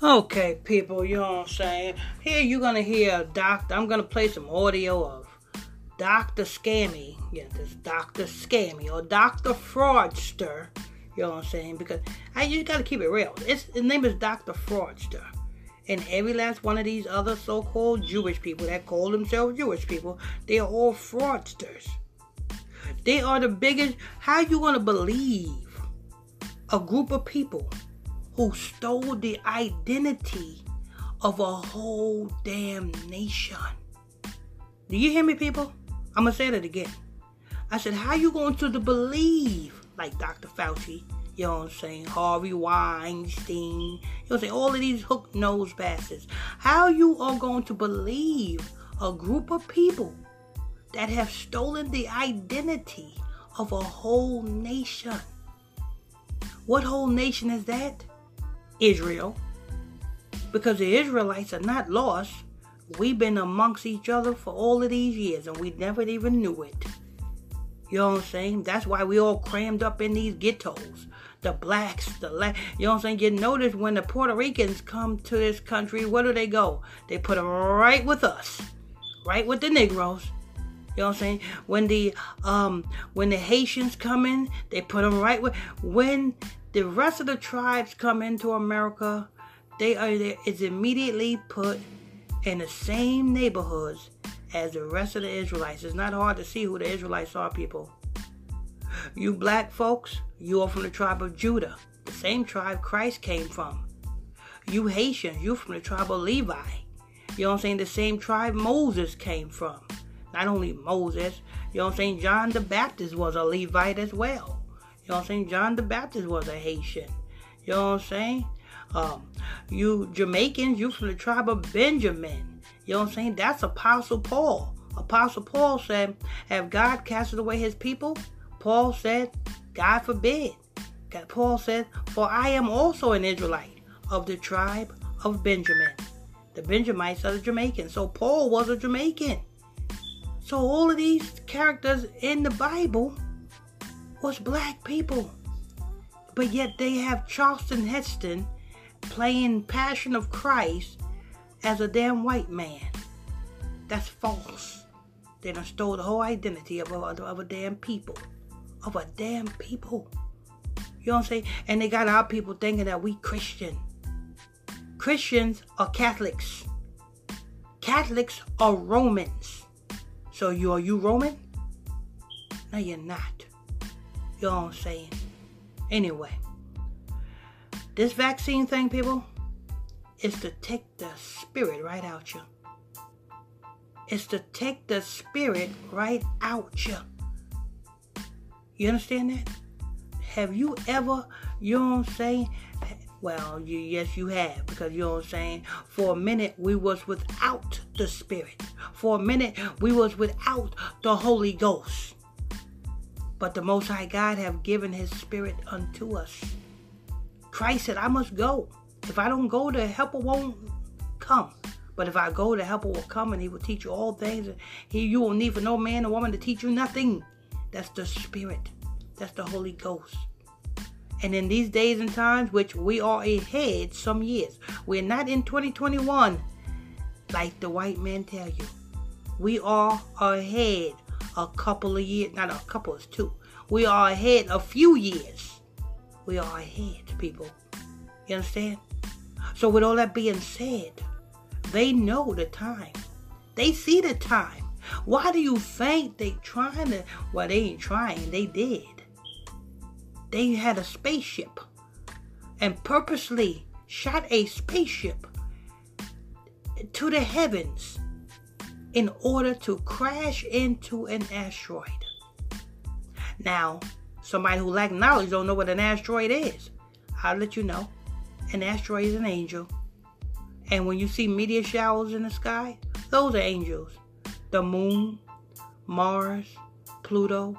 Okay, people, you know what I'm saying? Here you're gonna hear doctor. I'm gonna play some audio of Dr. Scammy. Yeah, this Dr. Scammy or Dr. Fraudster. You know what I'm saying? Because I you gotta keep it real. It's, his name is Dr. Fraudster. And every last one of these other so-called Jewish people that call themselves Jewish people, they are all fraudsters. They are the biggest. How you gonna believe a group of people who stole the identity of a whole damn nation? Do you hear me, people? I'm gonna say that again. I said, how you going to believe like Dr. Fauci? You know what I'm saying? Harvey Weinstein. You know what I'm saying? All of these hook nosed bastards. How you are going to believe a group of people that have stolen the identity of a whole nation? What whole nation is that? Israel. Because the Israelites are not lost. We've been amongst each other for all of these years and we never even knew it. You know what I'm saying? That's why we all crammed up in these ghettos. The blacks, the la- you know what I'm saying? You notice when the Puerto Ricans come to this country, where do they go? They put them right with us, right with the Negroes. You know what I'm saying? When the um when the Haitians come in, they put them right with. When the rest of the tribes come into America, they are is immediately put in the same neighborhoods as the rest of the Israelites. It's not hard to see who the Israelites are, people. You black folks, you are from the tribe of Judah, the same tribe Christ came from. You Haitians, you from the tribe of Levi. You know what I'm saying? The same tribe Moses came from. Not only Moses, you know what I'm saying? John the Baptist was a Levite as well. You know what I'm saying? John the Baptist was a Haitian. You know what I'm saying? Um, you Jamaicans, you from the tribe of Benjamin. You know what I'm saying? That's Apostle Paul. Apostle Paul said, Have God casted away his people? Paul said, God forbid. Paul said, For I am also an Israelite of the tribe of Benjamin. The Benjamites are the Jamaicans. So Paul was a Jamaican. So all of these characters in the Bible was black people. But yet they have Charlton Heston playing Passion of Christ as a damn white man. That's false. They done stole the whole identity of a, of a damn people. Of a damn people. You know what I'm saying? And they got our people thinking that we Christian. Christians are Catholics. Catholics are Romans. So you are you Roman? No, you're not. You know what I'm saying? Anyway. This vaccine thing, people, is to take the spirit right out you. It's to take the spirit right out you. You understand that? Have you ever, you know what I'm saying? Well, you, yes, you have, because you know what I'm saying. For a minute, we was without the Spirit. For a minute, we was without the Holy Ghost. But the Most High God have given His Spirit unto us. Christ said, I must go. If I don't go, the helper won't come. But if I go, the helper will come and he will teach you all things. He, you will need for no man or woman to teach you nothing. That's the Spirit. That's the Holy Ghost. And in these days and times, which we are ahead some years, we're not in 2021 like the white men tell you. We are ahead a couple of years, not a couple, it's two. We are ahead a few years we are ahead, people. You understand? So, with all that being said, they know the time. They see the time. Why do you think they trying to? Well, they ain't trying. They did. They had a spaceship and purposely shot a spaceship to the heavens in order to crash into an asteroid. Now, Somebody who lack knowledge don't know what an asteroid is. I'll let you know. An asteroid is an angel. And when you see meteor showers in the sky, those are angels. The moon, Mars, Pluto,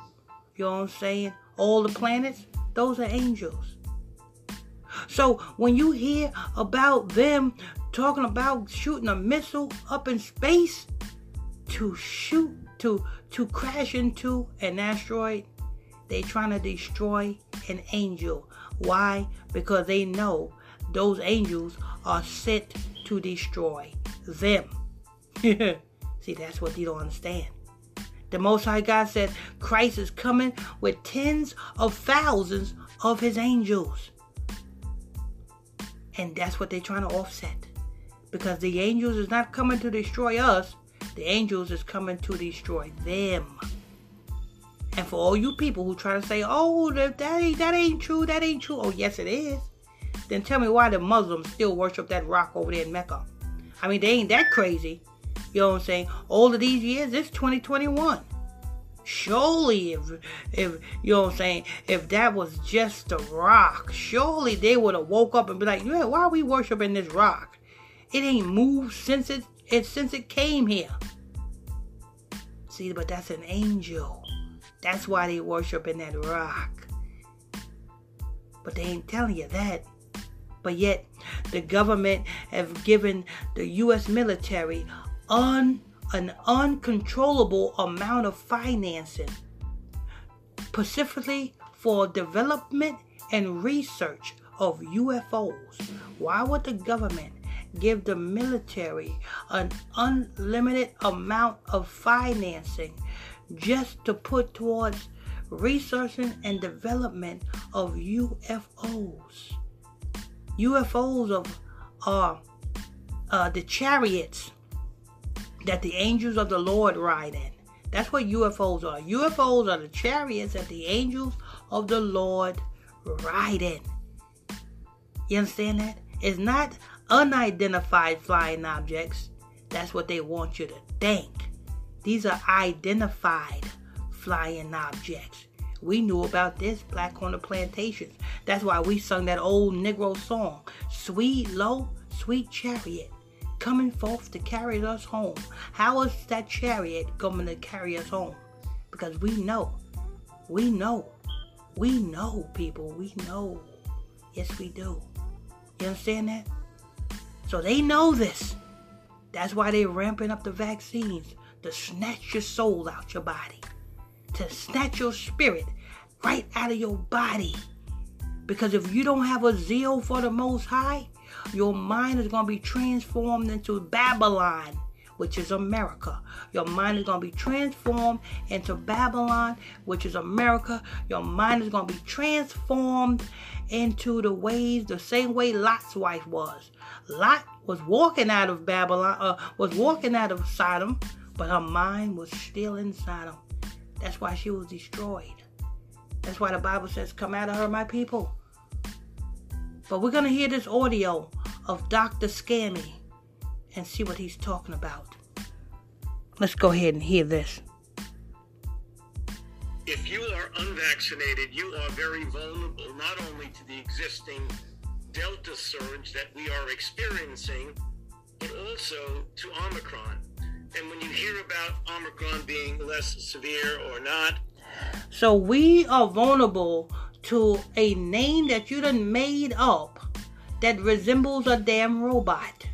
you know what I'm saying? All the planets, those are angels. So when you hear about them talking about shooting a missile up in space to shoot to to crash into an asteroid, they trying to destroy an angel. Why? Because they know those angels are sent to destroy them. See, that's what you don't understand. The Most High God said Christ is coming with tens of thousands of his angels. And that's what they're trying to offset. Because the angels is not coming to destroy us, the angels is coming to destroy them. And for all you people who try to say, oh, that, ain't, that ain't true, that ain't true. Oh, yes, it is. Then tell me why the Muslims still worship that rock over there in Mecca. I mean, they ain't that crazy. You know what I'm saying? All of these years, it's 2021. Surely, if, if you know what I'm saying, if that was just a rock, surely they would have woke up and be like, yeah, why are we worshiping this rock? It ain't moved since it, it since it came here. See, but that's an angel. That's why they worship in that rock. But they ain't telling you that. But yet, the government have given the U.S. military un, an uncontrollable amount of financing, specifically for development and research of UFOs. Why would the government give the military an unlimited amount of financing just to put towards researching and development of UFOs? UFOs of uh, uh, the chariots that the angels of the Lord ride in. That's what UFOs are. UFOs are the chariots that the angels of the Lord ride in. You understand that? It's not unidentified flying objects. That's what they want you to think. These are identified flying objects. We knew about this black Corner plantations. That's why we sung that old Negro song, Sweet Low, Sweet Chariot coming forth to carry us home. How is that chariot coming to carry us home? Because we know, we know, we know, people, we know. Yes, we do. You understand that? So they know this. That's why they're ramping up the vaccines to snatch your soul out your body, to snatch your spirit right out of your body. Because if you don't have a zeal for the Most High, your mind is going to be transformed into Babylon, which is America. Your mind is going to be transformed into Babylon, which is America. Your mind is going to be transformed into the ways, the same way Lot's wife was. Lot was walking out of Babylon, uh, was walking out of Sodom, but her mind was still in Sodom. That's why she was destroyed. That's why the Bible says, Come out of her, my people. But we're going to hear this audio of Dr. Scammy and see what he's talking about. Let's go ahead and hear this. If you are unvaccinated, you are very vulnerable not only to the existing Delta surge that we are experiencing, but also to Omicron. And when you hear about Omicron being less severe or not, so we are vulnerable to a name that you done made up that resembles a damn robot.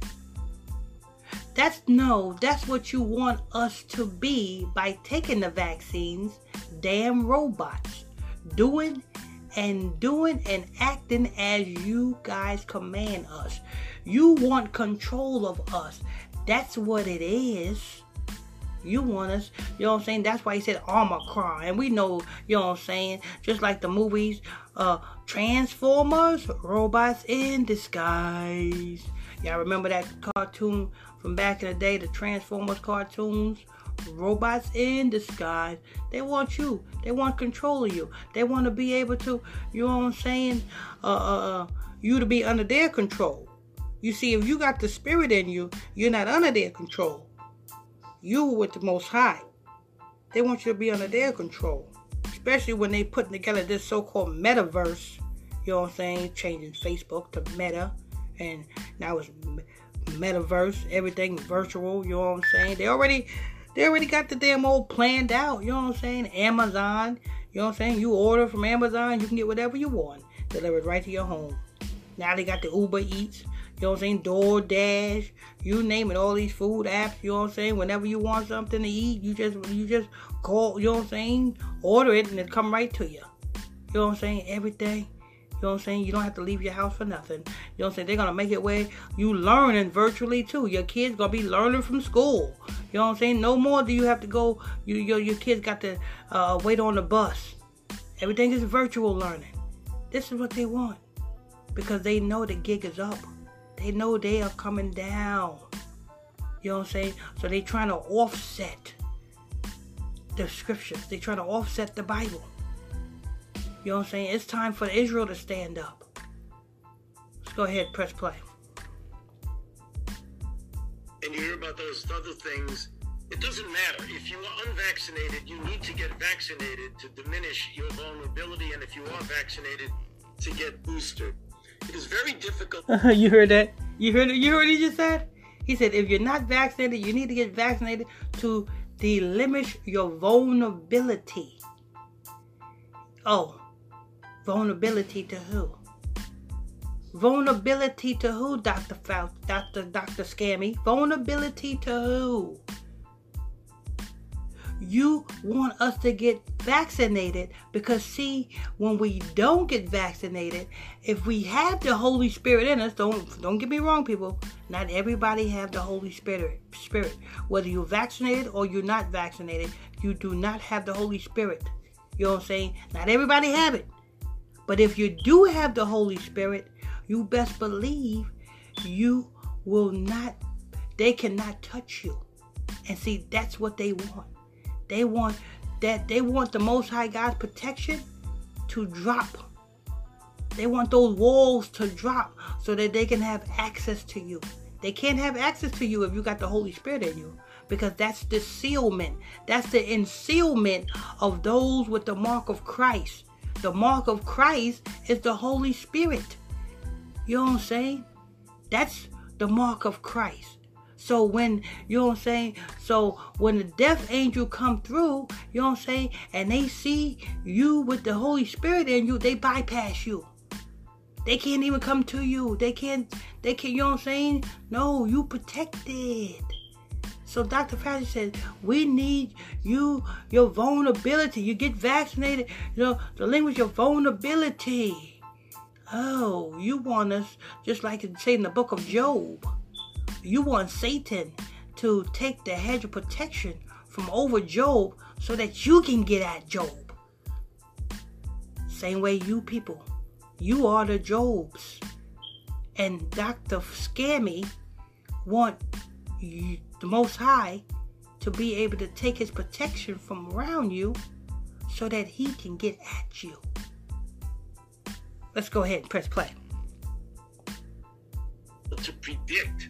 That's no, that's what you want us to be by taking the vaccines, damn robots. Doing and doing and acting as you guys command us. You want control of us. That's what it is you want us. You know what I'm saying? That's why he said Omicron. And we know, you know what I'm saying? Just like the movies, uh, Transformers, robots in disguise. Y'all remember that cartoon from back in the day, the Transformers cartoons? Robots in disguise. They want you. They want control of you. They want to be able to, you know what I'm saying? Uh, uh, uh, you to be under their control. You see, if you got the spirit in you, you're not under their control you with the Most High. They want you to be under their control, especially when they putting together this so-called metaverse. You know what I'm saying? Changing Facebook to Meta, and now it's metaverse. Everything virtual. You know what I'm saying? They already, they already got the damn old planned out. You know what I'm saying? Amazon. You know what I'm saying? You order from Amazon, you can get whatever you want delivered right to your home. Now they got the Uber Eats. You know what I'm saying? DoorDash, you name it, all these food apps, you know what I'm saying? Whenever you want something to eat, you just you just call, you know what I'm saying? Order it and it come right to you. You know what I'm saying? Everything. You know what I'm saying? You don't have to leave your house for nothing. You know what I'm saying? They're gonna make it where you learning virtually too. Your kids gonna be learning from school. You know what I'm saying? No more do you have to go. You your your kids got to uh, wait on the bus. Everything is virtual learning. This is what they want because they know the gig is up. They know they are coming down. You know what I'm saying? So they trying to offset the scriptures. They trying to offset the Bible. You know what I'm saying? It's time for Israel to stand up. Let's go ahead, press play. And you hear about those other things. It doesn't matter. If you are unvaccinated, you need to get vaccinated to diminish your vulnerability. And if you are vaccinated, to get boosted. It is very difficult. you heard that? You heard it? You heard what he just said? He said, if you're not vaccinated, you need to get vaccinated to delimit your vulnerability. Oh, Vulnerability to who? Vulnerability to who, Dr. Fauci, Dr. Dr. Scammy? Vulnerability to who? You want us to get vaccinated because see, when we don't get vaccinated, if we have the Holy Spirit in us, don't don't get me wrong, people. Not everybody have the Holy Spirit. Spirit, whether you're vaccinated or you're not vaccinated, you do not have the Holy Spirit. You know what I'm saying? Not everybody have it. But if you do have the Holy Spirit, you best believe you will not, they cannot touch you. And see, that's what they want. They want that, they want the Most High God's protection to drop. They want those walls to drop so that they can have access to you. They can't have access to you if you got the Holy Spirit in you because that's the sealment. That's the ensealment of those with the mark of Christ. The mark of Christ is the Holy Spirit. You know what I'm saying? That's the mark of Christ. So when you know what I'm saying, so when the death angel come through, you know what I'm saying, and they see you with the Holy Spirit in you, they bypass you. They can't even come to you. They can't. They can't. You know what I'm saying? No, you protected. So Dr. Fauci said, we need you, your vulnerability. You get vaccinated, you know, the language of vulnerability. Oh, you want us, just like it say in the book of Job, you want Satan to take the hedge of protection from over Job so that you can get at Job. Same way you people, you are the Jobs. And Dr. Scammy want you, the Most High to be able to take his protection from around you so that he can get at you. Let's go ahead and press play. To predict,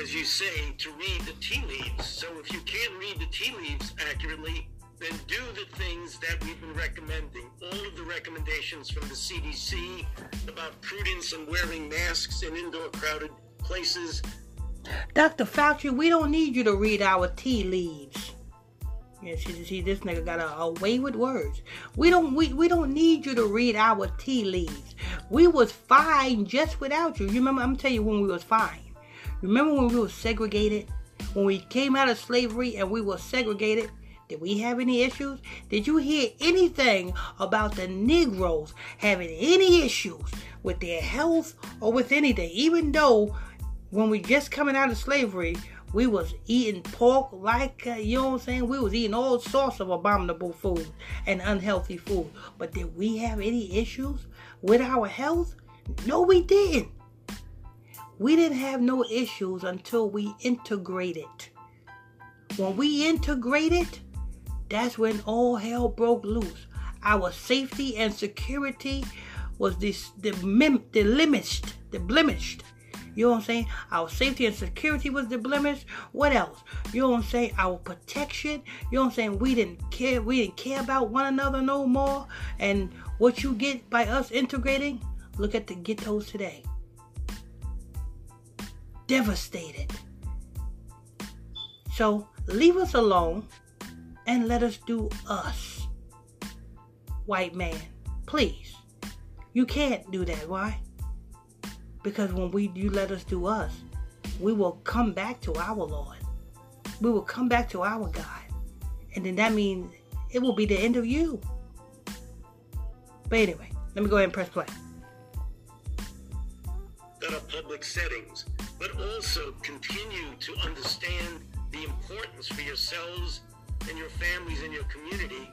as you say, to read the tea leaves. So if you can't read the tea leaves accurately, then do the things that we've been recommending. All of the recommendations from the CDC about prudence and wearing masks in indoor crowded places, Dr. Fauci, we don't need you to read our tea leaves. Yeah, see, see, this nigga got a, a way with words. We don't, we, we don't need you to read our tea leaves. We was fine just without you. You remember? I'm tell you when we was fine. Remember when we were segregated? When we came out of slavery and we were segregated? Did we have any issues? Did you hear anything about the Negroes having any issues with their health or with anything? Even though when we just coming out of slavery, we was eating pork like uh, you know what I'm saying. We was eating all sorts of abominable food and unhealthy food. But did we have any issues with our health? No, we didn't. We didn't have no issues until we integrated. When we integrated, that's when all hell broke loose. Our safety and security was this the, the, blemished, the blemished you know what I'm saying? Our safety and security was the blemish. What else? You know what I'm saying? Our protection. You know what I'm saying? We didn't care. We didn't care about one another no more. And what you get by us integrating, look at the ghettos today. Devastated. So leave us alone and let us do us. White man, please. You can't do that. Why? Because when we you let us do us, we will come back to our Lord. We will come back to our God. And then that means it will be the end of you. But anyway, let me go ahead and press play. public settings, but also continue to understand the importance for yourselves and your families and your community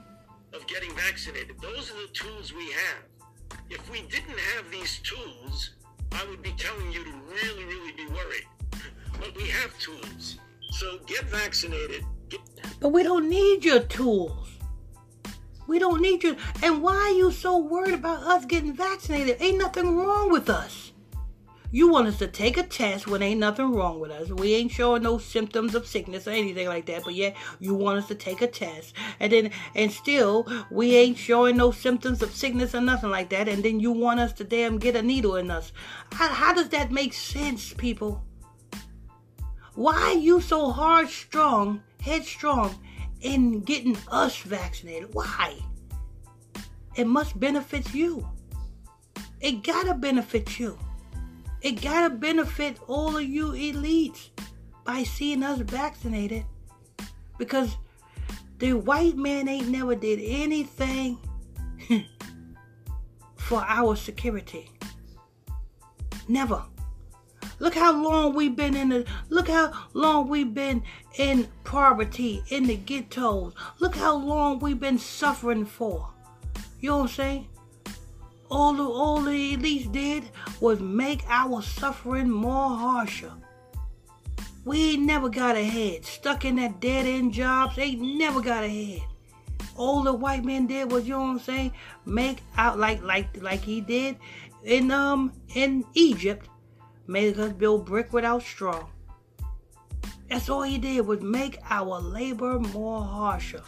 of getting vaccinated. Those are the tools we have. If we didn't have these tools, I would be telling you to really, really be worried. But we have tools. So get vaccinated. Get- but we don't need your tools. We don't need you. And why are you so worried about us getting vaccinated? Ain't nothing wrong with us. You want us to take a test when ain't nothing wrong with us. We ain't showing no symptoms of sickness or anything like that, but yet you want us to take a test. And then and still we ain't showing no symptoms of sickness or nothing like that, and then you want us to damn get a needle in us. How, how does that make sense, people? Why are you so hard strong, headstrong in getting us vaccinated? Why? It must benefit you. It gotta benefit you. It gotta benefit all of you elites by seeing us vaccinated. Because the white man ain't never did anything for our security. Never. Look how long we've been in the look how long we've been in poverty, in the ghettos. Look how long we've been suffering for. You know what I'm saying? All the all the elites did was make our suffering more harsher. We ain't never got ahead. Stuck in that dead end jobs, ain't never got ahead. All the white men did was, you know what I'm saying, make out like like like he did in um in Egypt, made us build brick without straw. That's all he did was make our labor more harsher.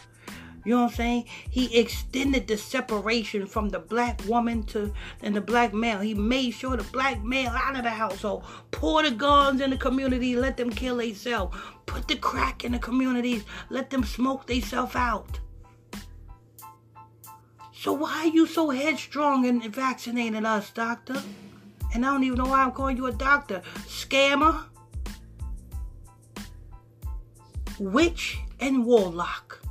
You know what I'm saying? He extended the separation from the black woman to and the black male. He made sure the black male out of the household. Pour the guns in the community, let them kill themselves. Put the crack in the communities, let them smoke themselves out. So why are you so headstrong in vaccinating us, doctor? And I don't even know why I'm calling you a doctor. Scammer, witch, and warlock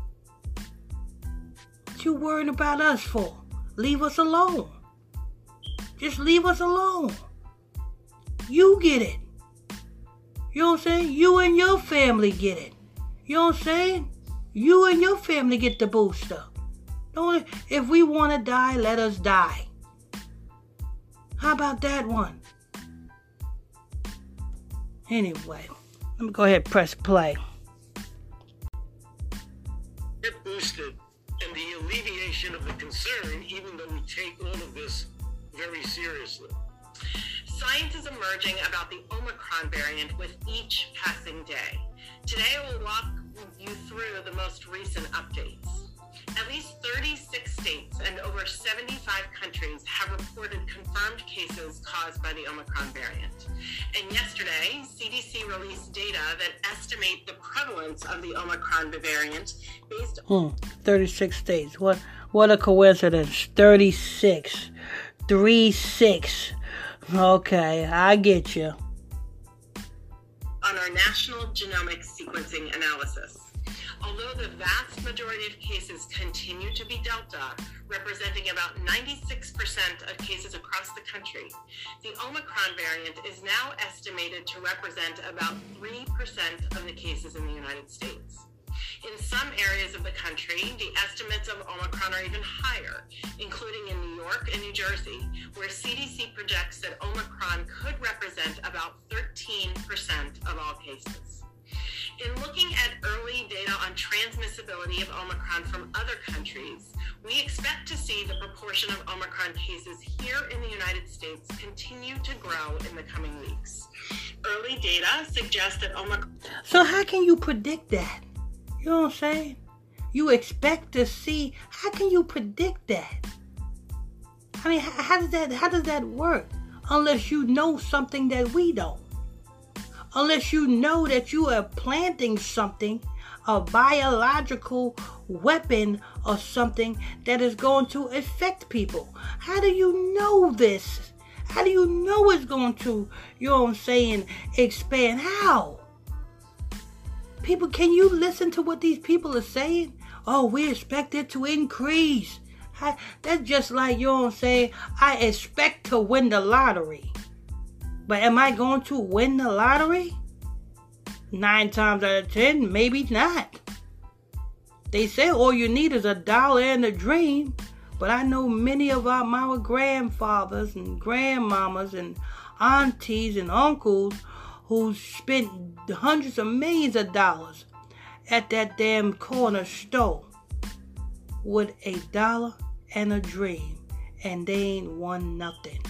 you worrying about us for? Leave us alone. Just leave us alone. You get it. You know what I'm saying? You and your family get it. You know what I'm saying? You and your family get the booster. Don't if we want to die, let us die. How about that one? Anyway, let me go ahead press play. Concern, even though we take all of this very seriously. Science is emerging about the Omicron variant with each passing day. Today, we'll walk you through the most recent updates. At least 36 states and over 75 countries have reported confirmed cases caused by the Omicron variant. And yesterday, CDC released data that estimate the prevalence of the Omicron variant based hmm, 36 states. What what a coincidence. 36. 3 6. Okay, I get you. On our national genomic sequencing analysis. Although the vast majority of cases continue to be Delta, representing about 96% of cases across the country, the Omicron variant is now estimated to represent about 3% of the cases in the United States. In some areas of the country, the estimates of Omicron are even higher, including in New York and New Jersey, where CDC projects that Omicron could represent about 13% of all cases. In looking at early data on transmissibility of Omicron from other countries, we expect to see the proportion of Omicron cases here in the United States continue to grow in the coming weeks. Early data suggests that Omicron. So, how can you predict that? You know what I'm saying? You expect to see. How can you predict that? I mean, how, how does that how does that work? Unless you know something that we don't unless you know that you are planting something, a biological weapon or something that is going to affect people. How do you know this? How do you know it's going to, you know what I'm saying, expand? How? People, can you listen to what these people are saying? Oh, we expect it to increase. I, that's just like, you know what saying, I expect to win the lottery. But am I going to win the lottery? Nine times out of ten, maybe not. They say all you need is a dollar and a dream. But I know many of our, my grandfathers and grandmamas and aunties and uncles who spent hundreds of millions of dollars at that damn corner store with a dollar and a dream, and they ain't won nothing.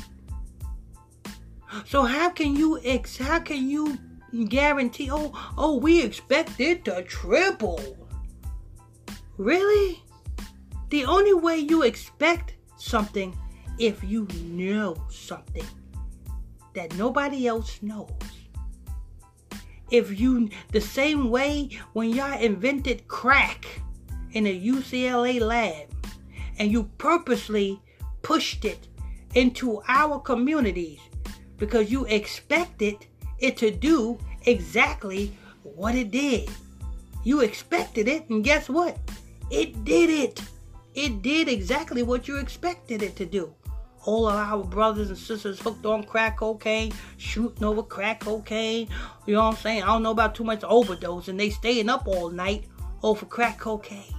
So how can you ex how can you guarantee oh oh we expect it to triple? Really? The only way you expect something if you know something that nobody else knows. If you the same way when y'all invented crack in a UCLA lab and you purposely pushed it into our communities because you expected it to do exactly what it did. You expected it, and guess what? It did it. It did exactly what you expected it to do. All of our brothers and sisters hooked on crack cocaine, shooting over crack cocaine. You know what I'm saying? I don't know about too much overdose, and they staying up all night over crack cocaine.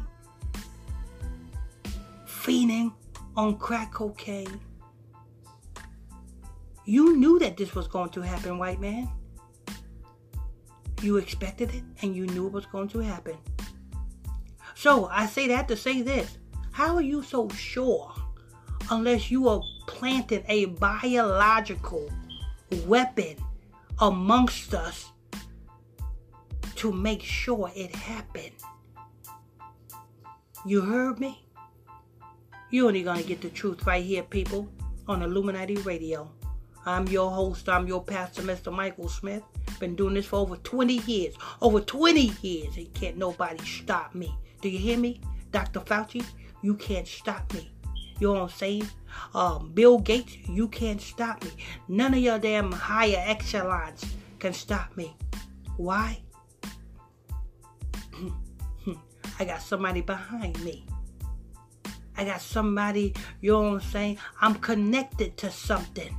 Fiending on crack cocaine. You knew that this was going to happen, white man. You expected it and you knew it was going to happen. So I say that to say this. How are you so sure unless you are planting a biological weapon amongst us to make sure it happened? You heard me? You're only gonna get the truth right here, people, on Illuminati Radio. I'm your host. I'm your pastor, Mr. Michael Smith. Been doing this for over 20 years. Over 20 years. And can't nobody stop me. Do you hear me? Dr. Fauci, you can't stop me. You know what I'm saying? Um, Bill Gates, you can't stop me. None of your damn higher echelons can stop me. Why? I got somebody behind me. I got somebody, you know what I'm saying? I'm connected to something.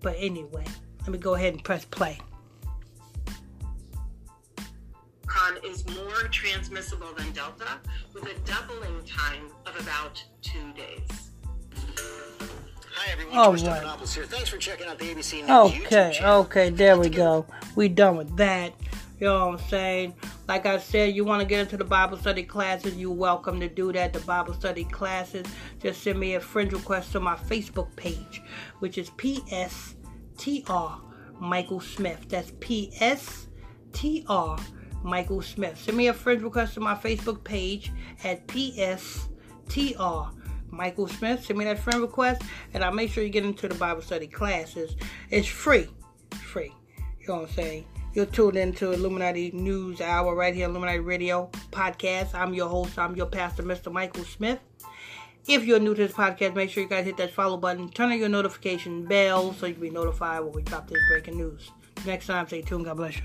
But anyway, let me go ahead and press play. Omicron is more transmissible than Delta with a doubling time of about two days. Hi everyone, Oh, Twist right. Novels here. Thanks for checking out the ABC News YouTube Okay, channel. okay, there we go. We done with that. You know what I'm saying? Like I said, you want to get into the Bible study classes, you're welcome to do that. The Bible study classes, just send me a friend request to my Facebook page, which is PSTR Michael Smith. That's PSTR Michael Smith. Send me a friend request to my Facebook page at PSTR Michael Smith. Send me that friend request, and I'll make sure you get into the Bible study classes. It's free. Free. You know what I'm saying? You're tuned into Illuminati News Hour right here, Illuminati Radio Podcast. I'm your host, I'm your pastor, Mr. Michael Smith. If you're new to this podcast, make sure you guys hit that follow button, turn on your notification bell so you can be notified when we drop this breaking news. Next time, stay tuned. God bless you.